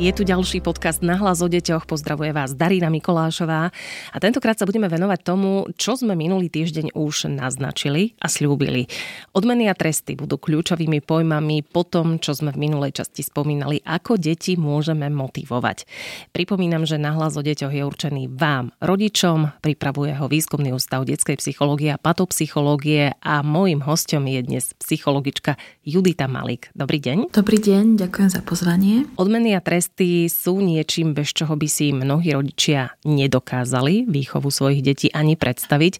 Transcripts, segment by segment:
Je tu ďalší podcast na hlas o deťoch. Pozdravuje vás Darina Mikolášová. A tentokrát sa budeme venovať tomu, čo sme minulý týždeň už naznačili a slúbili. Odmeny a tresty budú kľúčovými pojmami po tom, čo sme v minulej časti spomínali, ako deti môžeme motivovať. Pripomínam, že na hlas o deťoch je určený vám, rodičom. Pripravuje ho Výskumný ústav detskej psychológie a patopsychológie a môjim hostom je dnes psychologička Judita Malik. Dobrý deň. Dobrý deň, ďakujem za pozvanie. Odmeny a tresty tresty sú niečím, bez čoho by si mnohí rodičia nedokázali výchovu svojich detí ani predstaviť.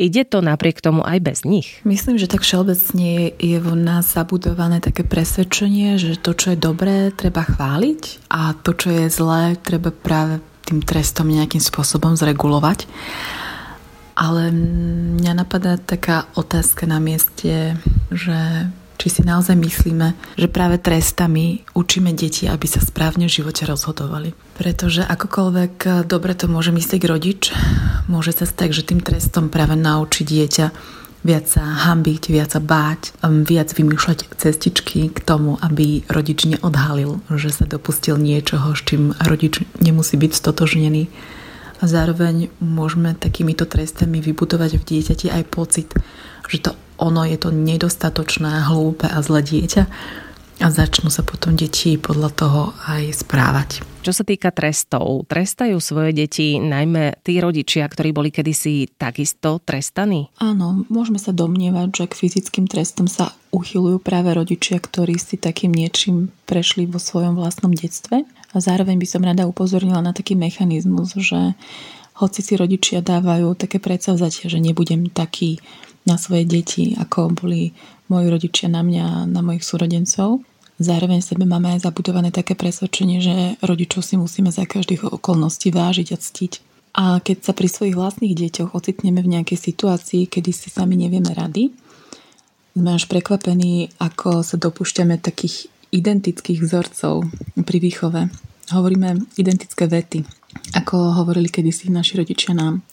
Ide to napriek tomu aj bez nich? Myslím, že tak všeobecne je vo nás zabudované také presvedčenie, že to, čo je dobré, treba chváliť a to, čo je zlé, treba práve tým trestom nejakým spôsobom zregulovať. Ale mňa napadá taká otázka na mieste, že či si naozaj myslíme, že práve trestami učíme deti, aby sa správne v živote rozhodovali. Pretože akokoľvek dobre to môže myslieť rodič, môže sa stať, že tým trestom práve naučí dieťa viac sa hambiť, viac sa báť, um, viac vymýšľať cestičky k tomu, aby rodič neodhalil, že sa dopustil niečoho, s čím rodič nemusí byť stotožnený. A zároveň môžeme takýmito trestami vybudovať v dieťati aj pocit, že to ono je to nedostatočné, hlúpe a zlé dieťa a začnú sa potom deti podľa toho aj správať. Čo sa týka trestov, trestajú svoje deti najmä tí rodičia, ktorí boli kedysi takisto trestaní? Áno, môžeme sa domnievať, že k fyzickým trestom sa uchylujú práve rodičia, ktorí si takým niečím prešli vo svojom vlastnom detstve. A zároveň by som rada upozornila na taký mechanizmus, že hoci si rodičia dávajú také predsavzatia, že nebudem taký na svoje deti, ako boli moji rodičia na mňa, na mojich súrodencov. Zároveň sebe máme aj zabudované také presvedčenie, že rodičov si musíme za každých okolností vážiť a ctiť. A keď sa pri svojich vlastných deťoch ocitneme v nejakej situácii, kedy si sami nevieme rady, sme až prekvapení, ako sa dopúšťame takých identických vzorcov pri výchove. Hovoríme identické vety, ako hovorili kedysi naši rodičia nám.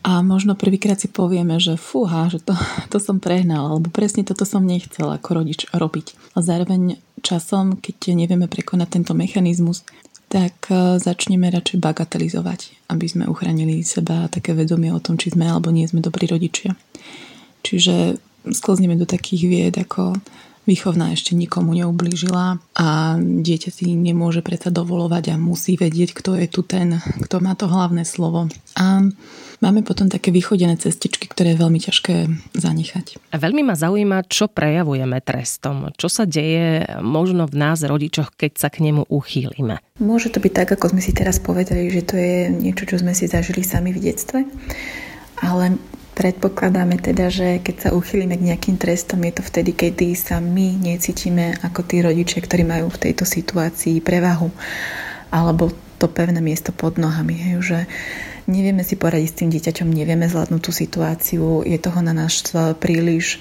A možno prvýkrát si povieme, že fúha, že to, to som prehnal, alebo presne toto som nechcel ako rodič robiť. A zároveň časom, keď nevieme prekonať tento mechanizmus, tak e, začneme radšej bagatelizovať, aby sme uchránili seba a také vedomie o tom, či sme alebo nie sme dobrí rodičia. Čiže sklzneme do takých vied ako výchovná ešte nikomu neublížila a dieťa si nemôže predsa dovolovať a musí vedieť, kto je tu ten, kto má to hlavné slovo. A máme potom také vychodené cestičky, ktoré je veľmi ťažké zanechať. A veľmi ma zaujíma, čo prejavujeme trestom. Čo sa deje možno v nás, rodičoch, keď sa k nemu uchýlime? Môže to byť tak, ako sme si teraz povedali, že to je niečo, čo sme si zažili sami v detstve. Ale predpokladáme teda, že keď sa uchylíme k nejakým trestom, je to vtedy, kedy sa my necítime ako tí rodičia, ktorí majú v tejto situácii prevahu alebo to pevné miesto pod nohami. Hej, že nevieme si poradiť s tým dieťaťom, nevieme zvládnuť tú situáciu, je toho na nás príliš,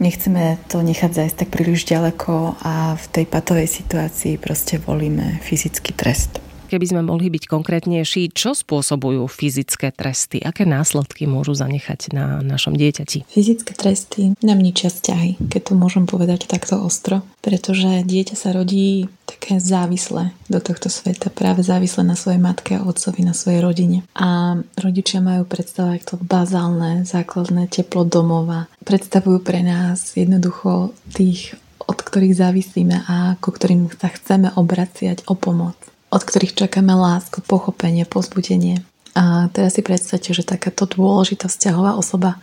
nechceme to nechať zajsť tak príliš ďaleko a v tej patovej situácii proste volíme fyzický trest. Keby sme mohli byť konkrétnejší, čo spôsobujú fyzické tresty? Aké následky môžu zanechať na našom dieťati? Fyzické tresty nám ničia vzťahy, keď to môžem povedať takto ostro, pretože dieťa sa rodí také závislé do tohto sveta, práve závislé na svojej matke a otcovi, na svojej rodine. A rodičia majú predstavovať to bazálne, základné teplo domova. Predstavujú pre nás jednoducho tých od ktorých závisíme a ku ktorým sa chceme obraciať o pomoc od ktorých čakáme lásku, pochopenie, pozbudenie. A teraz si predstavte, že takáto dôležitá vzťahová osoba,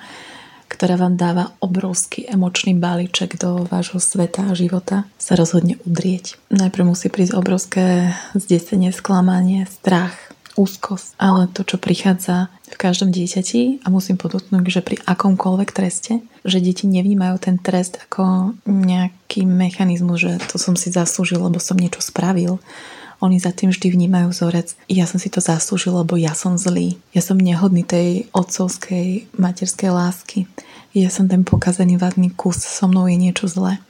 ktorá vám dáva obrovský emočný balíček do vášho sveta a života, sa rozhodne udrieť. Najprv musí prísť obrovské zdesenie, sklamanie, strach, úzkosť, ale to, čo prichádza v každom dieťati a musím podotknúť, že pri akomkoľvek treste, že deti nevnímajú ten trest ako nejaký mechanizmus, že to som si zaslúžil, lebo som niečo spravil, oni za tým vždy vnímajú vzorec. Ja som si to zaslúžil, lebo ja som zlý. Ja som nehodný tej otcovskej materskej lásky. Ja som ten pokazený vadný kus, so mnou je niečo zlé.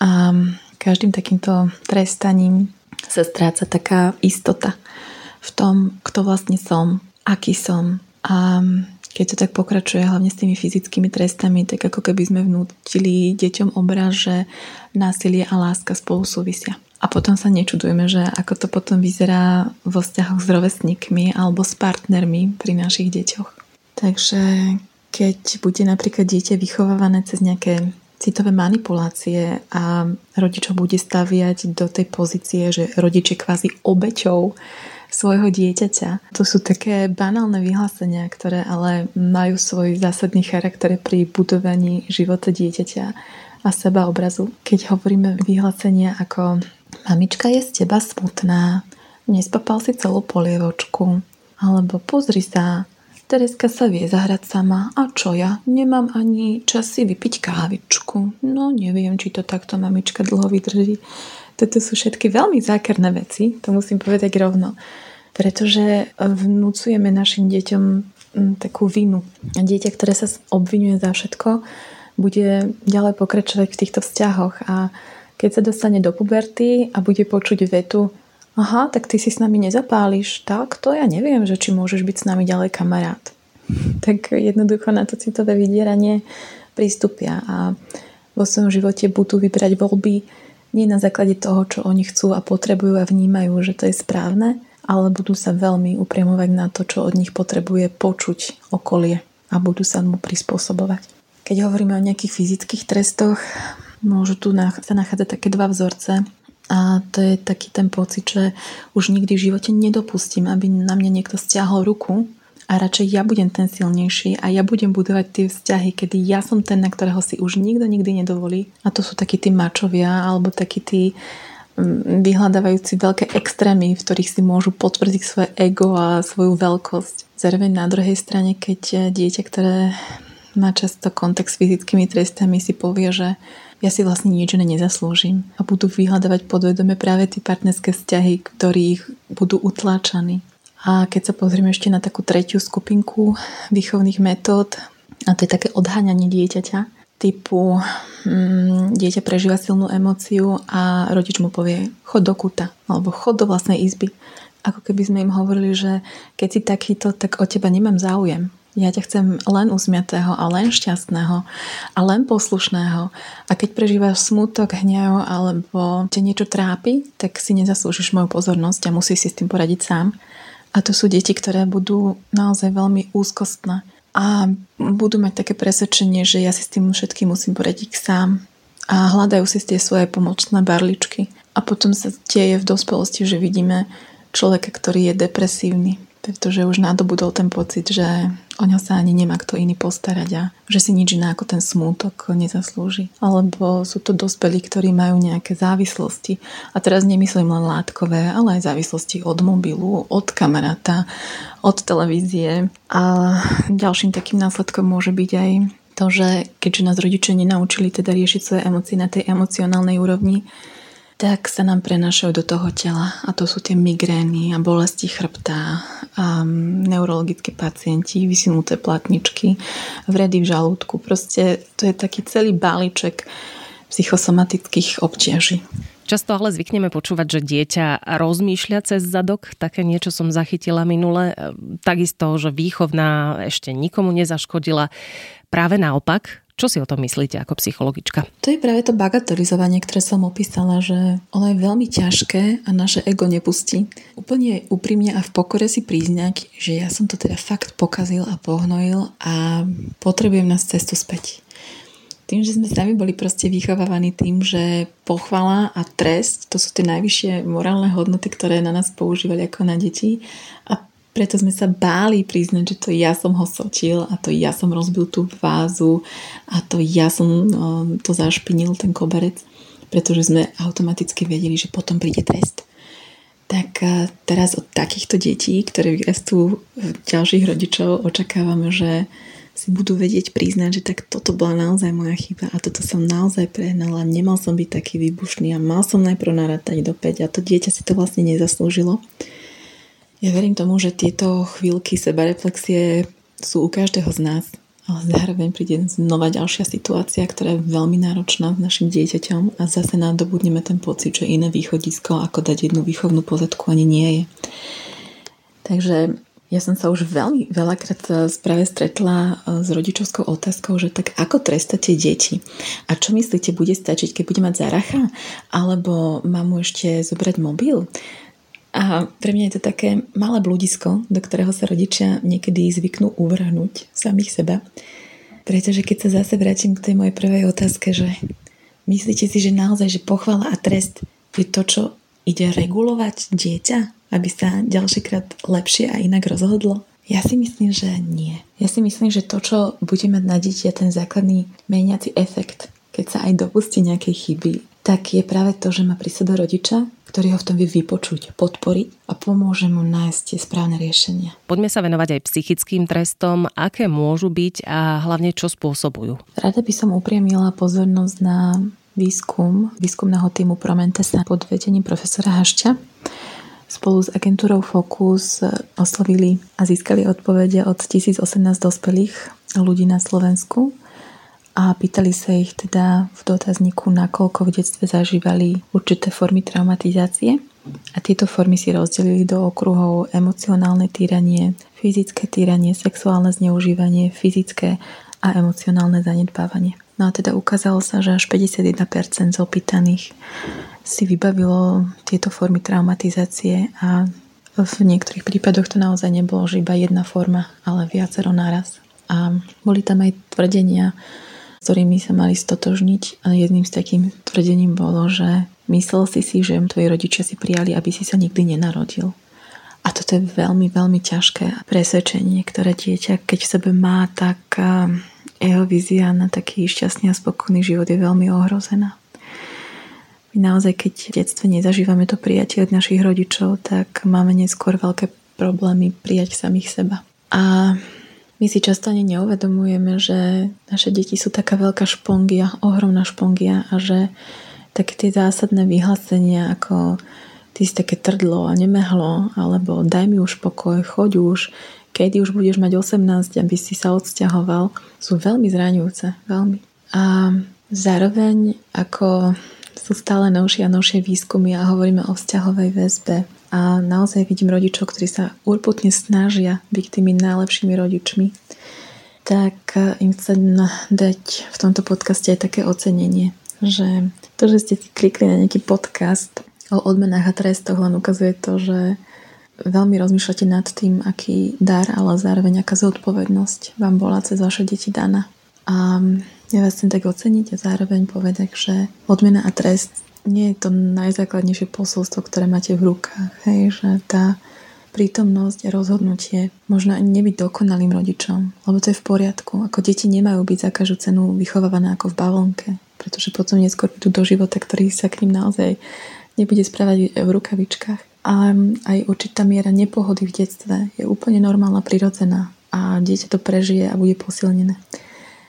A každým takýmto trestaním sa stráca taká istota v tom, kto vlastne som, aký som. A keď to tak pokračuje, hlavne s tými fyzickými trestami, tak ako keby sme vnútili deťom obraz, že násilie a láska spolu súvisia. A potom sa nečudujeme, že ako to potom vyzerá vo vzťahoch s rovesníkmi alebo s partnermi pri našich deťoch. Takže keď bude napríklad dieťa vychovávané cez nejaké citové manipulácie a rodičov bude staviať do tej pozície, že rodič je kvázi obeťou svojho dieťaťa. To sú také banálne vyhlásenia, ktoré ale majú svoj zásadný charakter pri budovaní života dieťaťa a seba obrazu. Keď hovoríme vyhlásenia ako mamička je z teba smutná, nespapal si celú polievočku, alebo pozri sa, Tereska sa vie zahrať sama. A čo ja? Nemám ani čas si vypiť kávičku. No neviem, či to takto mamička dlho vydrží. Toto sú všetky veľmi zákerné veci, to musím povedať rovno pretože vnúcujeme našim deťom mm, takú vinu. Dieťa, ktoré sa obvinuje za všetko, bude ďalej pokračovať v týchto vzťahoch a keď sa dostane do puberty a bude počuť vetu aha, tak ty si s nami nezapáliš, tak to ja neviem, že či môžeš byť s nami ďalej kamarát. Tak jednoducho na to citové vydieranie prístupia a vo svojom živote budú vybrať voľby nie na základe toho, čo oni chcú a potrebujú a vnímajú, že to je správne, ale budú sa veľmi upriamovať na to, čo od nich potrebuje počuť okolie a budú sa mu prispôsobovať. Keď hovoríme o nejakých fyzických trestoch, môžu tu sa nachádzať také dva vzorce. A to je taký ten pocit, že už nikdy v živote nedopustím, aby na mňa niekto stiahol ruku a radšej ja budem ten silnejší a ja budem budovať tie vzťahy, kedy ja som ten, na ktorého si už nikto nikdy nedovolí. A to sú takí tí mačovia alebo takí tí vyhľadávajúci veľké extrémy, v ktorých si môžu potvrdiť svoje ego a svoju veľkosť. Zároveň na druhej strane, keď dieťa, ktoré má často kontext s fyzickými trestami, si povie, že ja si vlastne nič nezaslúžim a budú vyhľadávať podvedome práve tie partnerské vzťahy, ktorých budú utláčaní. A keď sa pozrieme ešte na takú tretiu skupinku výchovných metód, a to je také odháňanie dieťaťa, typu mm, dieťa prežíva silnú emóciu a rodič mu povie chod do kuta alebo chod do vlastnej izby. Ako keby sme im hovorili, že keď si takýto, tak o teba nemám záujem. Ja ťa chcem len uzmiatého a len šťastného a len poslušného. A keď prežívaš smutok, hňav alebo ťa niečo trápi, tak si nezaslúžiš moju pozornosť a musíš si s tým poradiť sám. A to sú deti, ktoré budú naozaj veľmi úzkostné a budú mať také presvedčenie, že ja si s tým všetkým musím poradiť sám a hľadajú si tie svoje pomocné barličky. A potom sa deje v dospelosti, že vidíme človeka, ktorý je depresívny, pretože už nadobudol ten pocit, že o ňo sa ani nemá kto iný postarať a že si nič iné ako ten smútok nezaslúži. Alebo sú to dospelí, ktorí majú nejaké závislosti. A teraz nemyslím len látkové, ale aj závislosti od mobilu, od kamaráta, od televízie. A ďalším takým následkom môže byť aj to, že keďže nás rodičia nenaučili teda riešiť svoje emócie na tej emocionálnej úrovni, tak sa nám prenášajú do toho tela. A to sú tie migrény a bolesti chrbta, a neurologické pacienti, vysinuté platničky, vredy v žalúdku. Proste to je taký celý balíček psychosomatických obťaží. Často ale zvykneme počúvať, že dieťa rozmýšľa cez zadok. Také niečo som zachytila minule. Takisto, že výchovná ešte nikomu nezaškodila. Práve naopak, čo si o tom myslíte ako psychologička? To je práve to bagatelizovanie, ktoré som opísala, že ono je veľmi ťažké a naše ego nepustí. Úplne úprimne a v pokore si priznať, že ja som to teda fakt pokazil a pohnojil a potrebujem nás cestu späť. Tým, že sme sami boli proste vychovávaní tým, že pochvala a trest, to sú tie najvyššie morálne hodnoty, ktoré na nás používali ako na deti a preto sme sa báli priznať, že to ja som ho sočil a to ja som rozbil tú vázu a to ja som no, to zašpinil, ten koberec, pretože sme automaticky vedeli, že potom príde trest. Tak e, teraz od takýchto detí, ktoré vyrastú ďalších rodičov, očakávame, že si budú vedieť priznať, že tak toto bola naozaj moja chyba a toto som naozaj prehnala, nemal som byť taký výbušný a mal som najprv narátať do 5 a to dieťa si to vlastne nezaslúžilo. Ja verím tomu, že tieto chvíľky sebareflexie sú u každého z nás, ale zároveň príde znova ďalšia situácia, ktorá je veľmi náročná s našim dieťaťom a zase nadobudneme ten pocit, že iné východisko ako dať jednu výchovnú pozetku ani nie je. Takže Ja som sa už veľmi veľakrát práve stretla s rodičovskou otázkou, že tak ako trestáte deti? A čo myslíte, bude stačiť, keď bude mať zaracha? Alebo mám mu ešte zobrať mobil? A pre mňa je to také malé blúdisko, do ktorého sa rodičia niekedy zvyknú uvrhnúť samých seba. Pretože keď sa zase vrátim k tej mojej prvej otázke, že myslíte si, že naozaj, že pochvala a trest je to, čo ide regulovať dieťa? aby sa ďalšíkrát lepšie a inak rozhodlo? Ja si myslím, že nie. Ja si myslím, že to, čo bude mať na dieťa ten základný meniaci efekt, keď sa aj dopustí nejakej chyby, tak je práve to, že má pri sebe rodiča, ktorý ho v tom vie vypočuť, podporiť a pomôže mu nájsť tie správne riešenia. Poďme sa venovať aj psychickým trestom, aké môžu byť a hlavne čo spôsobujú. Rada by som upriamila pozornosť na výskum výskumného týmu Promentesa pod vedením profesora Hašťa, spolu s agentúrou Focus oslovili a získali odpovede od 1018 dospelých ľudí na Slovensku a pýtali sa ich teda v dotazníku, nakoľko v detstve zažívali určité formy traumatizácie. A tieto formy si rozdelili do okruhov emocionálne týranie, fyzické týranie, sexuálne zneužívanie, fyzické a emocionálne zanedbávanie. No a teda ukázalo sa, že až 51% z opýtaných si vybavilo tieto formy traumatizácie a v niektorých prípadoch to naozaj nebolo, že iba jedna forma, ale viacero naraz. A boli tam aj tvrdenia, ktorými sa mali stotožniť a jedným z takým tvrdením bolo, že myslel si si, že tvoji rodičia si prijali, aby si sa nikdy nenarodil. A toto je veľmi, veľmi ťažké presvedčenie, ktoré dieťa, keď v sebe má, tak jeho vízia na taký šťastný a spokojný život je veľmi ohrozená. My naozaj, keď v detstve nezažívame to prijatie od našich rodičov, tak máme neskôr veľké problémy prijať samých seba. A my si často ani neuvedomujeme, že naše deti sú taká veľká špongia, ohromná špongia a že také tie zásadné vyhlásenia ako ty si také trdlo a nemehlo, alebo daj mi už pokoj, choď už, kedy už budeš mať 18, aby si sa odsťahoval, sú veľmi zraňujúce, veľmi. A zároveň ako sú stále novšie a novšie výskumy a hovoríme o vzťahovej väzbe. A naozaj vidím rodičov, ktorí sa urputne snažia byť tými najlepšími rodičmi. Tak im chcem dať v tomto podcaste aj také ocenenie, že to, že ste si klikli na nejaký podcast o odmenách a trestoch, len ukazuje to, že veľmi rozmýšľate nad tým, aký dar, ale zároveň aká zodpovednosť vám bola cez vaše deti daná. A ja vás chcem tak oceniť a zároveň povedať, že odmena a trest nie je to najzákladnejšie posolstvo, ktoré máte v rukách. Hej, že tá prítomnosť a rozhodnutie možno ani nebyť dokonalým rodičom, lebo to je v poriadku. Ako deti nemajú byť za každú cenu vychovávané ako v bavlnke, pretože potom neskôr idú do života, ktorý sa k ním naozaj nebude správať v rukavičkách. A aj určitá miera nepohody v detstve je úplne normálna, prirodzená a dieťa to prežije a bude posilnené.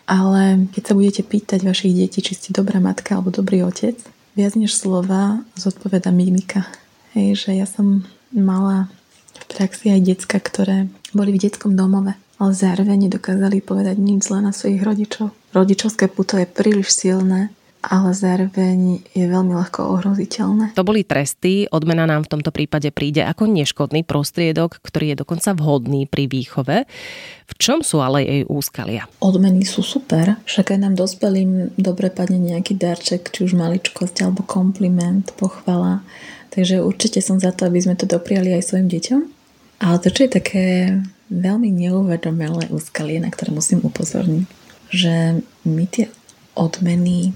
Ale keď sa budete pýtať vašich detí, či ste dobrá matka alebo dobrý otec, viac než slova zodpoveda mimika. Hej, že ja som mala v praxi aj decka, ktoré boli v detskom domove, ale zároveň nedokázali povedať nič zle na svojich rodičov. Rodičovské puto je príliš silné ale zároveň je veľmi ľahko ohroziteľné. To boli tresty, odmena nám v tomto prípade príde ako neškodný prostriedok, ktorý je dokonca vhodný pri výchove. V čom sú ale jej úskalia? Odmeny sú super, však aj nám dospelým dobre padne nejaký darček, či už maličkosť alebo kompliment, pochvala. Takže určite som za to, aby sme to dopriali aj svojim deťom. Ale to, čo je také veľmi neuvedomelé úskalie, na ktoré musím upozorniť, že my tie odmeny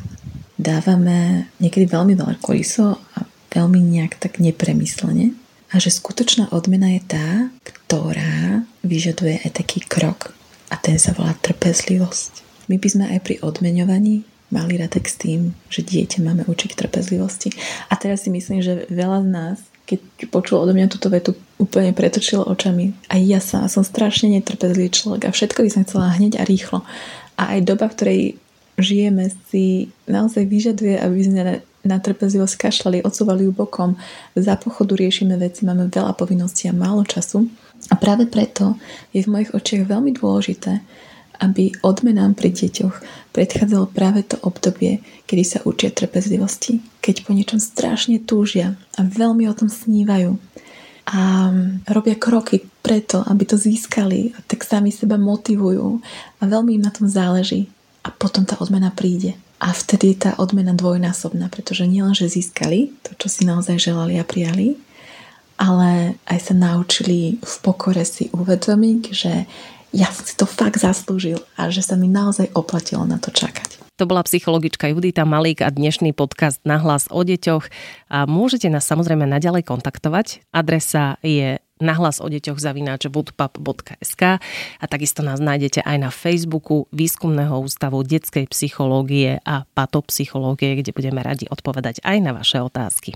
dávame niekedy veľmi veľkoryso a veľmi nejak tak nepremyslene a že skutočná odmena je tá, ktorá vyžaduje aj taký krok a ten sa volá trpezlivosť. My by sme aj pri odmeňovaní mali radek s tým, že dieťa máme učiť trpezlivosti. A teraz si myslím, že veľa z nás, keď počul odo mňa túto vetu, úplne pretočilo očami. A ja sa, som strašne netrpezlivý človek a všetko by som chcela hneď a rýchlo. A aj doba, v ktorej žijeme, si naozaj vyžaduje, aby sme na trpezlivosť kašľali, odsúvali ju bokom. Za pochodu riešime veci, máme veľa povinností a málo času. A práve preto je v mojich očiach veľmi dôležité, aby odmenám pri deťoch predchádzalo práve to obdobie, kedy sa učia trpezlivosti, keď po niečom strašne túžia a veľmi o tom snívajú. a robia kroky preto, aby to získali tak sami seba motivujú a veľmi im na tom záleží a potom tá odmena príde. A vtedy je tá odmena dvojnásobná, pretože nielen, že získali to, čo si naozaj želali a prijali, ale aj sa naučili v pokore si uvedomiť, že ja som si to fakt zaslúžil a že sa mi naozaj oplatilo na to čakať. To bola psychologička Judita Malík a dnešný podcast na hlas o deťoch. A môžete nás samozrejme naďalej kontaktovať. Adresa je nahlas o deťoch zavináč woodpub.sk a takisto nás nájdete aj na Facebooku Výskumného ústavu detskej psychológie a patopsychológie, kde budeme radi odpovedať aj na vaše otázky.